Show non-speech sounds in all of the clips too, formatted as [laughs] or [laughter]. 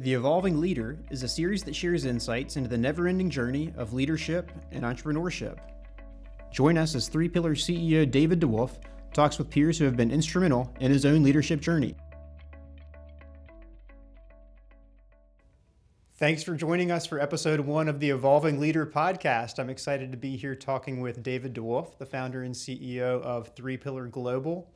The Evolving Leader is a series that shares insights into the never ending journey of leadership and entrepreneurship. Join us as 3Pillar CEO David DeWolf talks with peers who have been instrumental in his own leadership journey. Thanks for joining us for episode one of the Evolving Leader podcast. I'm excited to be here talking with David DeWolf, the founder and CEO of 3Pillar Global.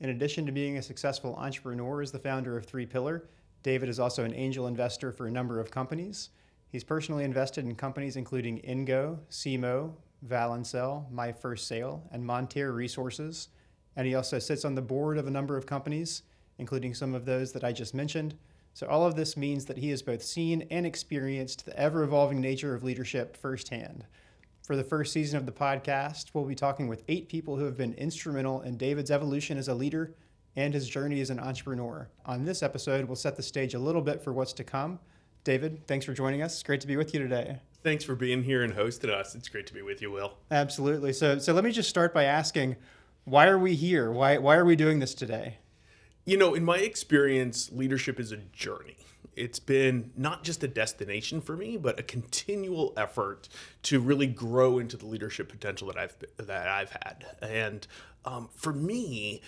In addition to being a successful entrepreneur is the founder of 3Pillar, David is also an angel investor for a number of companies. He's personally invested in companies including Ingo, CMO, Valencell, My First Sale, and Monterre Resources. And he also sits on the board of a number of companies, including some of those that I just mentioned. So, all of this means that he has both seen and experienced the ever evolving nature of leadership firsthand. For the first season of the podcast, we'll be talking with eight people who have been instrumental in David's evolution as a leader and his journey as an entrepreneur. On this episode, we'll set the stage a little bit for what's to come. David, thanks for joining us. It's great to be with you today. Thanks for being here and hosting us. It's great to be with you, Will. Absolutely. So, so let me just start by asking, why are we here? Why, why are we doing this today? You know, in my experience, leadership is a journey. It's been not just a destination for me, but a continual effort to really grow into the leadership potential that I've that I've had. And um, for me,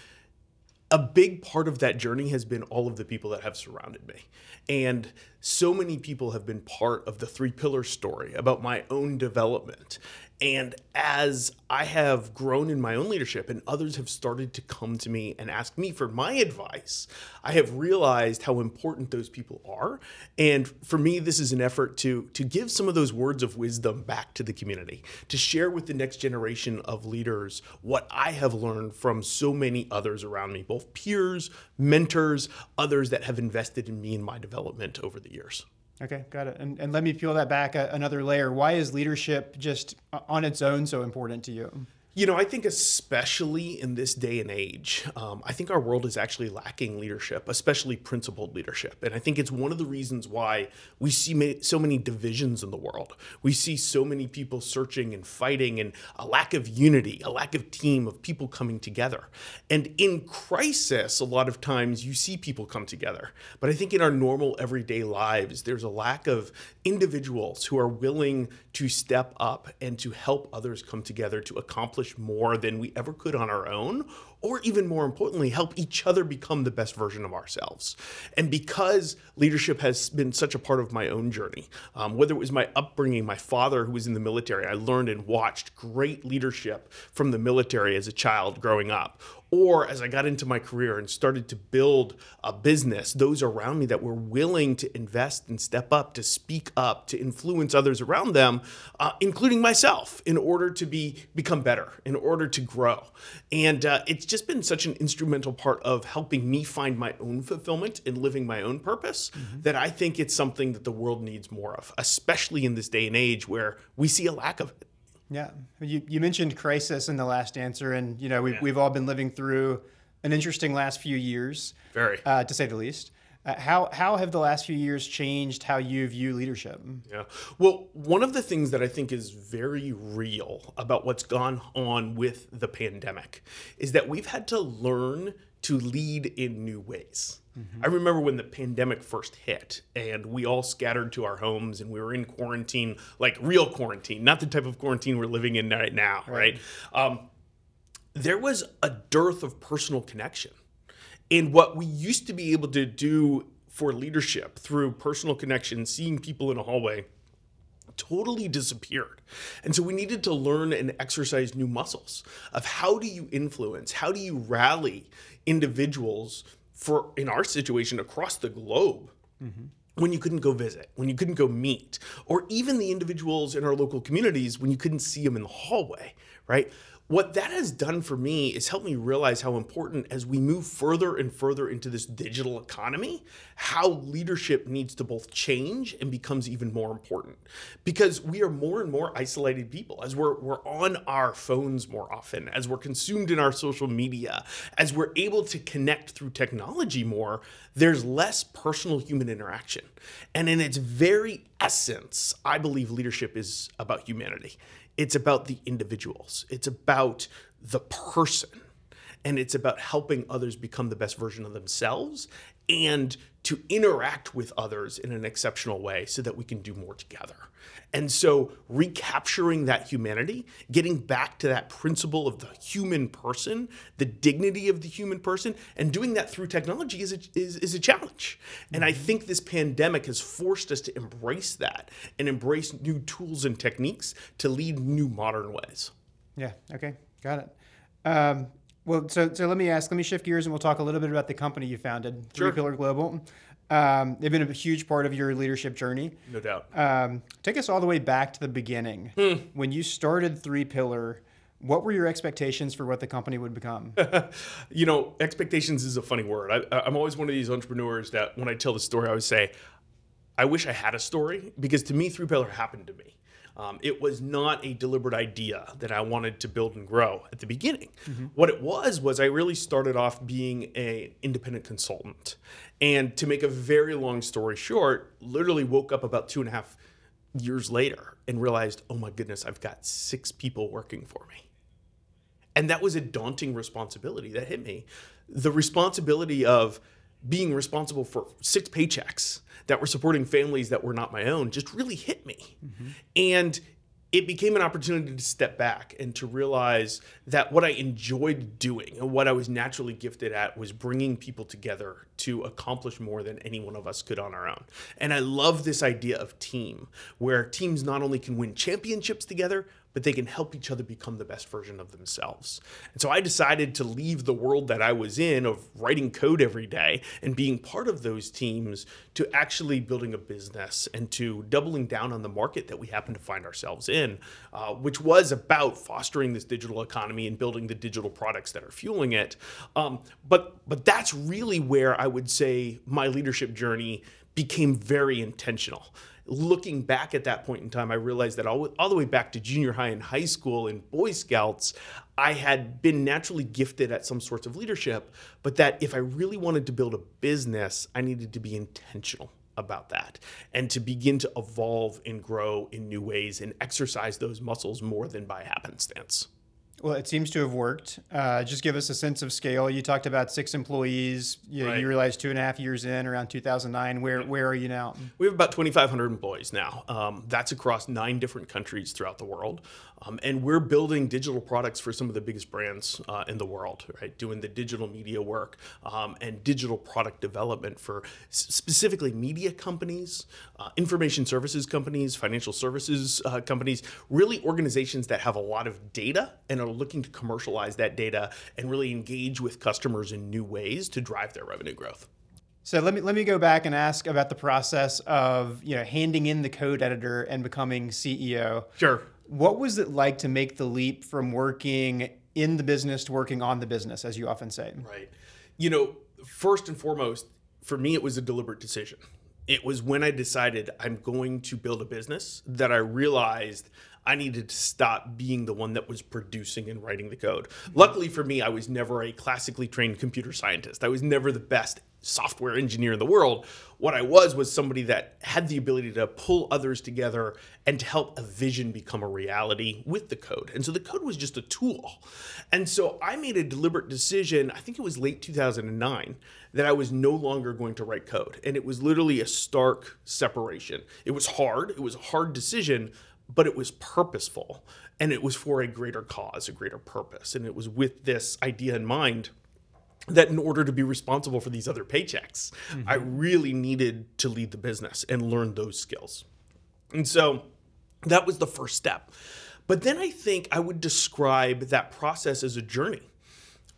a big part of that journey has been all of the people that have surrounded me. And so many people have been part of the 3Pillar story about my own development. And as I have grown in my own leadership and others have started to come to me and ask me for my advice, I have realized how important those people are. And for me, this is an effort to, to give some of those words of wisdom back to the community, to share with the next generation of leaders what I have learned from so many others around me, both peers, mentors, others that have invested in me and my development over the years. Okay, got it. And, and let me peel that back another layer. Why is leadership just uh, on its own so important to you? You know, I think especially in this day and age, um, I think our world is actually lacking leadership, especially principled leadership. And I think it's one of the reasons why we see so many divisions in the world. We see so many people searching and fighting, and a lack of unity, a lack of team, of people coming together. And in crisis, a lot of times you see people come together. But I think in our normal everyday lives, there's a lack of individuals who are willing to step up and to help others come together to accomplish accomplish more than we ever could on our own, or even more importantly, help each other become the best version of ourselves. And because leadership has been such a part of my own journey, um, whether it was my upbringing, my father who was in the military, I learned and watched great leadership from the military as a child growing up, or as I got into my career and started to build a business, those around me that were willing to invest and step up, to speak up, to influence others around them, uh, including myself, in order to be become better, in order to grow. And uh, it's just been such an instrumental part of helping me find my own fulfillment and living my own purpose mm-hmm. that I think it's something that the world needs more of, especially in this day and age where we see a lack of it. Yeah, you, you mentioned crisis in the last answer, and you know we've, yeah. we've all been living through an interesting last few years, very uh, to say the least. Uh, how how have the last few years changed how you view leadership? Yeah, well, one of the things that I think is very real about what's gone on with the pandemic is that we've had to learn to lead in new ways. Mm-hmm. I remember when the pandemic first hit and we all scattered to our homes and we were in quarantine, like real quarantine, not the type of quarantine we're living in right now, right? right? Um, there was a dearth of personal connection. And what we used to be able to do for leadership through personal connection, seeing people in a hallway, totally disappeared. And so we needed to learn and exercise new muscles of how do you influence, how do you rally individuals for in our situation across the globe. Mm-hmm when you couldn't go visit, when you couldn't go meet, or even the individuals in our local communities when you couldn't see them in the hallway, right? What that has done for me is helped me realize how important as we move further and further into this digital economy how leadership needs to both change and becomes even more important. Because we are more and more isolated people as we're, we're on our phones more often as we're consumed in our social media as we're able to connect through technology more there's less personal human interaction. And in its very essence i believe leadership is about humanity it's about the individuals, it's about the person, and it's about helping others become the best version of themselves and to interact with others in an exceptional way so that we can do more together. And so, recapturing that humanity, getting back to that principle of the human person, the dignity of the human person, and doing that through technology is a, is, is a challenge. And I think this pandemic has forced us to embrace that and embrace new tools and techniques to lead new modern ways. Yeah. Okay. Got it. Um, well, so so let me ask. Let me shift gears, and we'll talk a little bit about the company you founded, Three Sure. Pillar Global. Um, they've been a huge part of your leadership journey. No doubt. Um, take us all the way back to the beginning. When you started 3Pillar, what were your expectations for what the company would become? [laughs] you know, expectations is a funny word. I, I'm always one of these entrepreneurs that when I tell the story, I always say, I wish I had a story because to me, 3Pillar happened to me. Um, it was not a deliberate idea that I wanted to build and grow at the beginning. What it was was I really started off being an independent consultant, and to make a very long story short, literally woke up about two and a half years later and realized, oh my goodness, I've got six people working for me. And that was a daunting responsibility that hit me. The responsibility of being responsible for six paychecks that were supporting families that were not my own just really hit me. Mm-hmm. And it became an opportunity to step back and to realize that what I enjoyed doing and what I was naturally gifted at was bringing people together to accomplish more than any one of us could on our own. And I love this idea of team, where teams not only can win championships together, but they can help each other become the best version of themselves. And so I decided to leave the world that I was in of writing code every day and being part of those teams to actually building a business and to doubling down on the market that we happen to find ourselves in, uh, which was about fostering this digital economy and building the digital products that are fueling it. Um, but but that's really where I would say my leadership journey became very intentional looking back at that point in time, I realized that all, all the way back to junior high and high school and Boy Scouts, I had been naturally gifted at some sorts of leadership, but that if I really wanted to build a business, I needed to be intentional about that and to begin to evolve and grow in new ways and exercise those muscles more than by happenstance. Well, it seems to have worked. Uh, just give us a sense of scale. You talked about six employees. You, Right. you realized two and a half years in, around 2009. Where where are you now? We have about 2,500 employees now. Um, that's across nine different countries throughout the world. Um, and we're building digital products for some of the biggest brands uh, in the world, right? Doing the digital media work um, and digital product development for s- specifically media companies, uh, information services companies, financial services uh, companies, really organizations that have a lot of data and are looking to commercialize that data and really engage with customers in new ways to drive their revenue growth. So let me let me go back and ask about the process of you know handing in the code editor and becoming CEO. Sure. What was it like to make the leap from working in the business to working on the business, as you often say? Right. You know, first and foremost, for me, it was a deliberate decision. It was when I decided I'm going to build a business that I realized I needed to stop being the one that was producing and writing the code. Luckily for me, I was never a classically trained computer scientist. I was never the best software engineer in the world. What I was was somebody that had the ability to pull others together and to help a vision become a reality with the code. And so the code was just a tool. And so I made a deliberate decision, I think it was late 2009, that I was no longer going to write code. And it was literally a stark separation. It was hard, it was a hard decision, but it was purposeful and it was for a greater cause, a greater purpose. And it was with this idea in mind that in order to be responsible for these other paychecks, I mm-hmm. really needed to lead the business and learn those skills. And so that was the first step. But then I think I would describe that process as a journey.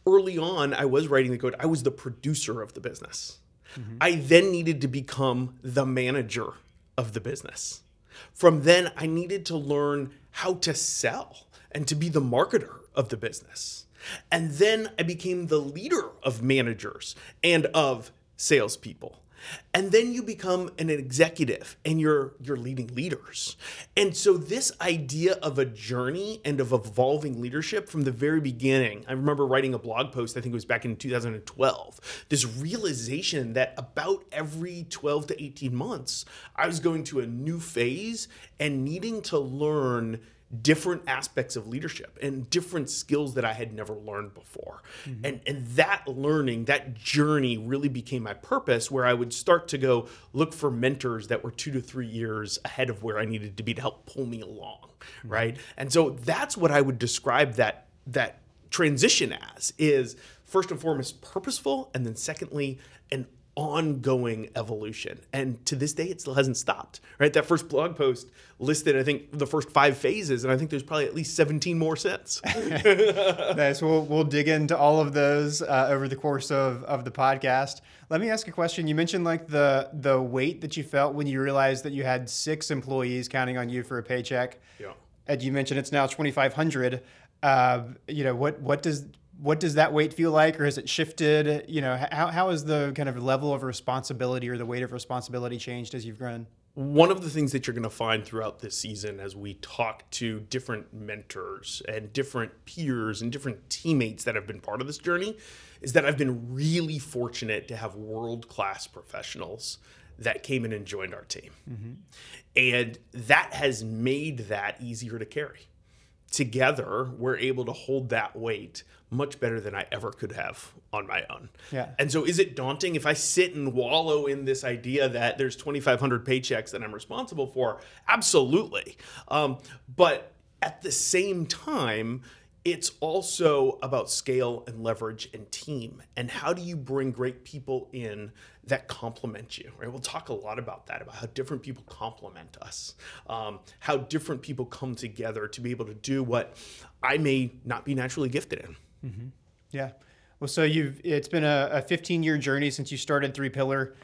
Early on, I was writing the code, I was the producer of the business. Mm-hmm. I then needed to become the manager of the business. From then, I needed to learn how to sell and to be the marketer of the business. And then I became the leader of managers and of salespeople. And then you become an executive and you're you're leading leaders. And so this idea of a journey and of evolving leadership from the very beginning. I remember writing a blog post, I think it was back in 2012, this realization that about every 12 to 18 months, I was going to a new phase and needing to learn different aspects of leadership and different skills that I had never learned before. Mm-hmm. And and that learning, that journey really became my purpose where I would start to go look for mentors that were 2 to 3 years ahead of where I needed to be to help pull me along, mm-hmm. right? And so that's what I would describe that that transition as is first and foremost purposeful and then secondly an ongoing evolution. And to this day it still hasn't stopped right? That first blog post listed i think the first five phases and i think there's probably at least 17 more since. [laughs] Nice. We'll, we'll dig into all of those uh, over the course of, of the podcast. Let me ask a question. You mentioned like the the weight that you felt when you realized that you had six employees counting on you for a paycheck. Yeah. And you mentioned it's now 2500 uh, you know what what does what does that weight feel like or has it shifted you know how, how has the kind of level of responsibility or the weight of responsibility changed as you've grown one of the things that you're going to find throughout this season as we talk to different mentors and different peers and different teammates that have been part of this journey is that I've been really fortunate to have world class professionals that came in and joined our team. Mm-hmm. And that has made that easier to carry together we're able to hold that weight much better than I ever could have on my own. Yeah. And so is it daunting if I sit and wallow in this idea that there's 2500 paychecks that I'm responsible for? Absolutely. Um, but at the same time, it's also about scale and leverage and team. And how do you bring great people in that complement you right? We'll talk a lot about that about how different people complement us um, how different people come together to be able to do what i may not be naturally gifted in. Mm-hmm. yeah. Well so you've it's been a, a 15 year journey since you started 3Pillar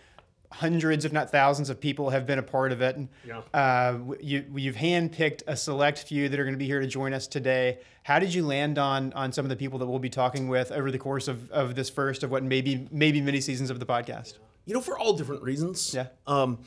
hundreds, if not thousands, of people have been a part of it. Yeah. Uh, you, you've handpicked a select few that are going to be here to join us today. How did you land on on some of the people that we'll be talking with over the course of, of this first of what maybe maybe many seasons of the podcast? You know, for all different reasons. Yeah. Um,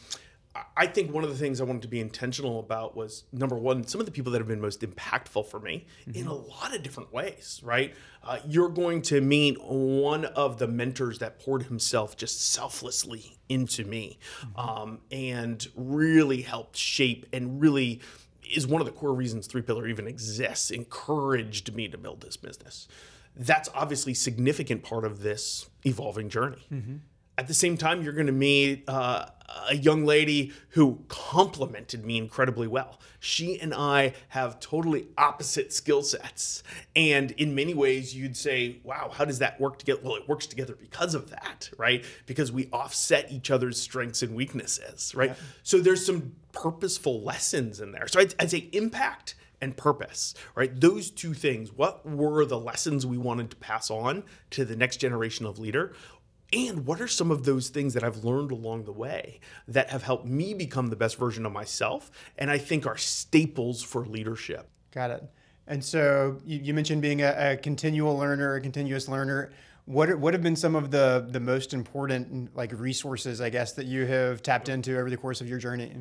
I think one of the things I wanted to be intentional about was number one, some of the people that have been most impactful for me mm-hmm. in a lot of different ways, right? Uh, you're going to meet one of the mentors that poured himself just selflessly into me mm-hmm. um, and really helped shape and really is one of the core reasons 3Pillar even exists, encouraged me to build this business. That's obviously significant part of this evolving journey. Mm-hmm. At the same time, you're going to meet uh, a young lady who complimented me incredibly well. She and I have totally opposite skill sets. And in many ways, you'd say, wow, how does that work together? Well, it works together because of that, right? Because we offset each other's strengths and weaknesses, right? Yeah. So there's some purposeful lessons in there. So I'd, I'd say impact and purpose, right? Those two things. What were the lessons we wanted to pass on to the next generation of leader? And what are some of those things that I've learned along the way that have helped me become the best version of myself? And I think are staples for leadership. Got it. And so you, you mentioned being a, a, continual learner, a continuous learner. What, what have been some of the, the most important like resources, I guess, that you have tapped into over the course of your journey?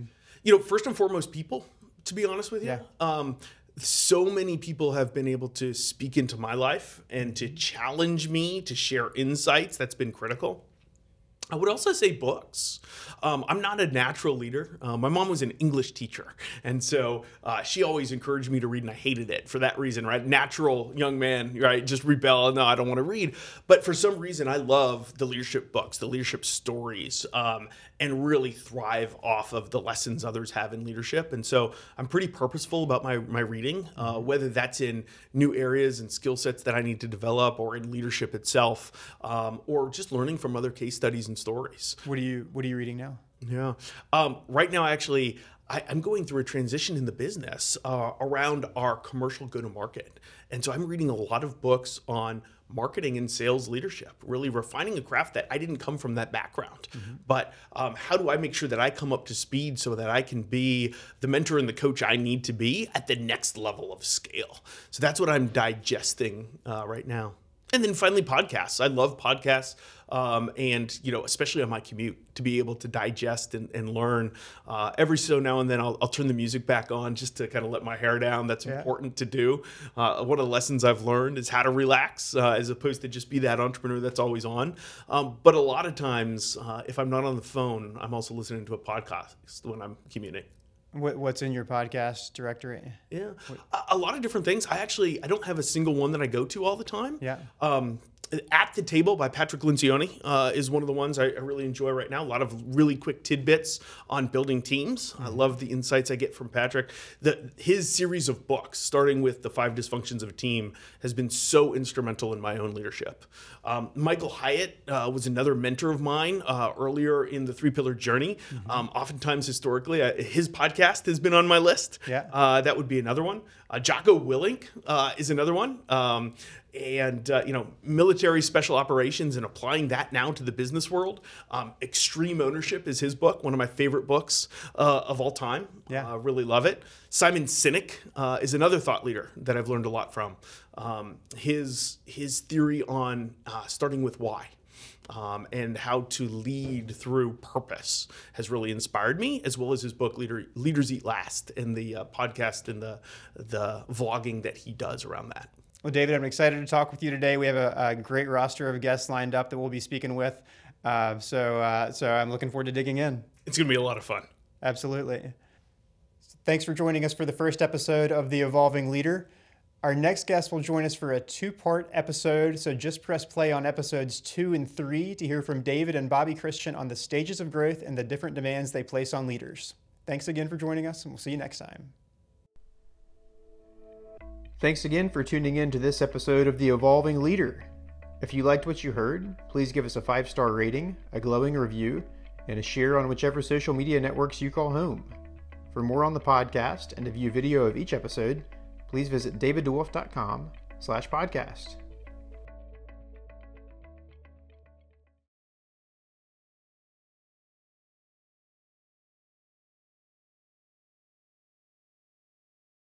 You know, first and foremost, people. To be honest with you, yeah. um, so many people have been able to speak into my life and to challenge me to share insights that's been critical I would also say books. Um, I'm not a natural leader. Uh, my mom was an English teacher, and so uh, she always encouraged me to read, and I hated it for that reason. Right, natural young man, right, just rebel. No, I don't want to read. But for some reason, I love the leadership books, the leadership stories, um, and really thrive off of the lessons others have in leadership. And so I'm pretty purposeful about my my reading, uh, whether that's in new areas and skill sets that I need to develop, or in leadership itself, um, or just learning from other case studies and stories. What are you What are you reading now? Yeah, um, right now actually. I, am going through a transition in the business uh, around our commercial go to market. And so I'm reading a lot of books on marketing and sales leadership, really refining a craft that I didn't come from that background. Mm-hmm. But um, how do I make sure that I come up to speed so that I can be the mentor and the coach I need to be at the next level of scale? So that's what I'm digesting uh, right now. And then finally, podcasts. I love podcasts um, and you know especially on my commute to be able to digest and, and learn uh, every so now and then I'll, I'll, turn the music back on just to kind of let my hair down that's yeah. important to do uh, one of the lessons i've learned is how to relax uh, as opposed to just be that entrepreneur that's always on um, but a lot of times uh, if i'm not on the phone i'm also listening to a podcast when i'm commuting What, what's in your podcast directory? Yeah, a, a lot of different things. I actually I don't have a single one that I go to all the time. Yeah. Um, at the Table by Patrick Lencioni uh, is one of the ones I, I really enjoy right now. A lot of really quick tidbits on building teams. I love the insights I get from Patrick. The, his series of books, starting with the five dysfunctions of a team, has been so instrumental in my own leadership. Um, Michael Hyatt uh, was another mentor of mine uh, earlier in the 3Pillar journey. Um, oftentimes, historically, uh, his podcast has been on my list. Yeah. Uh, that would be another one. Uh, Jocko Willink uh, is another one. Um, and uh, you know military special operations and applying that now to the business world um, extreme ownership is his book one of my favorite books uh, of all time Yeah. uh, really love it simon sinek uh, is another thought leader that i've learned a lot from um, his his theory on uh, starting with why um, and how to lead through purpose has really inspired me, as well as his book "Leader Leaders Eat Last" and the uh, podcast and the the vlogging that he does around that. Well, David, I'm excited to talk with you today. We have a, a great roster of guests lined up that we'll be speaking with. Uh, so, uh, so I'm looking forward to digging in. It's gonna be a lot of fun. Absolutely. Thanks for joining us for the first episode of The Evolving Leader. Our next guest will join us for a two part episode, so just press play on episodes two and three to hear from David and Bobby Christian on the stages of growth and the different demands they place on leaders. Thanks again for joining us, and we'll see you next time. Thanks again for tuning in to this episode of The Evolving Leader. If you liked what you heard, please give us a five star rating, a glowing review, and a share on whichever social media networks you call home. For more on the podcast and to view video of each episode, please visit daviddewolf.com slash podcast.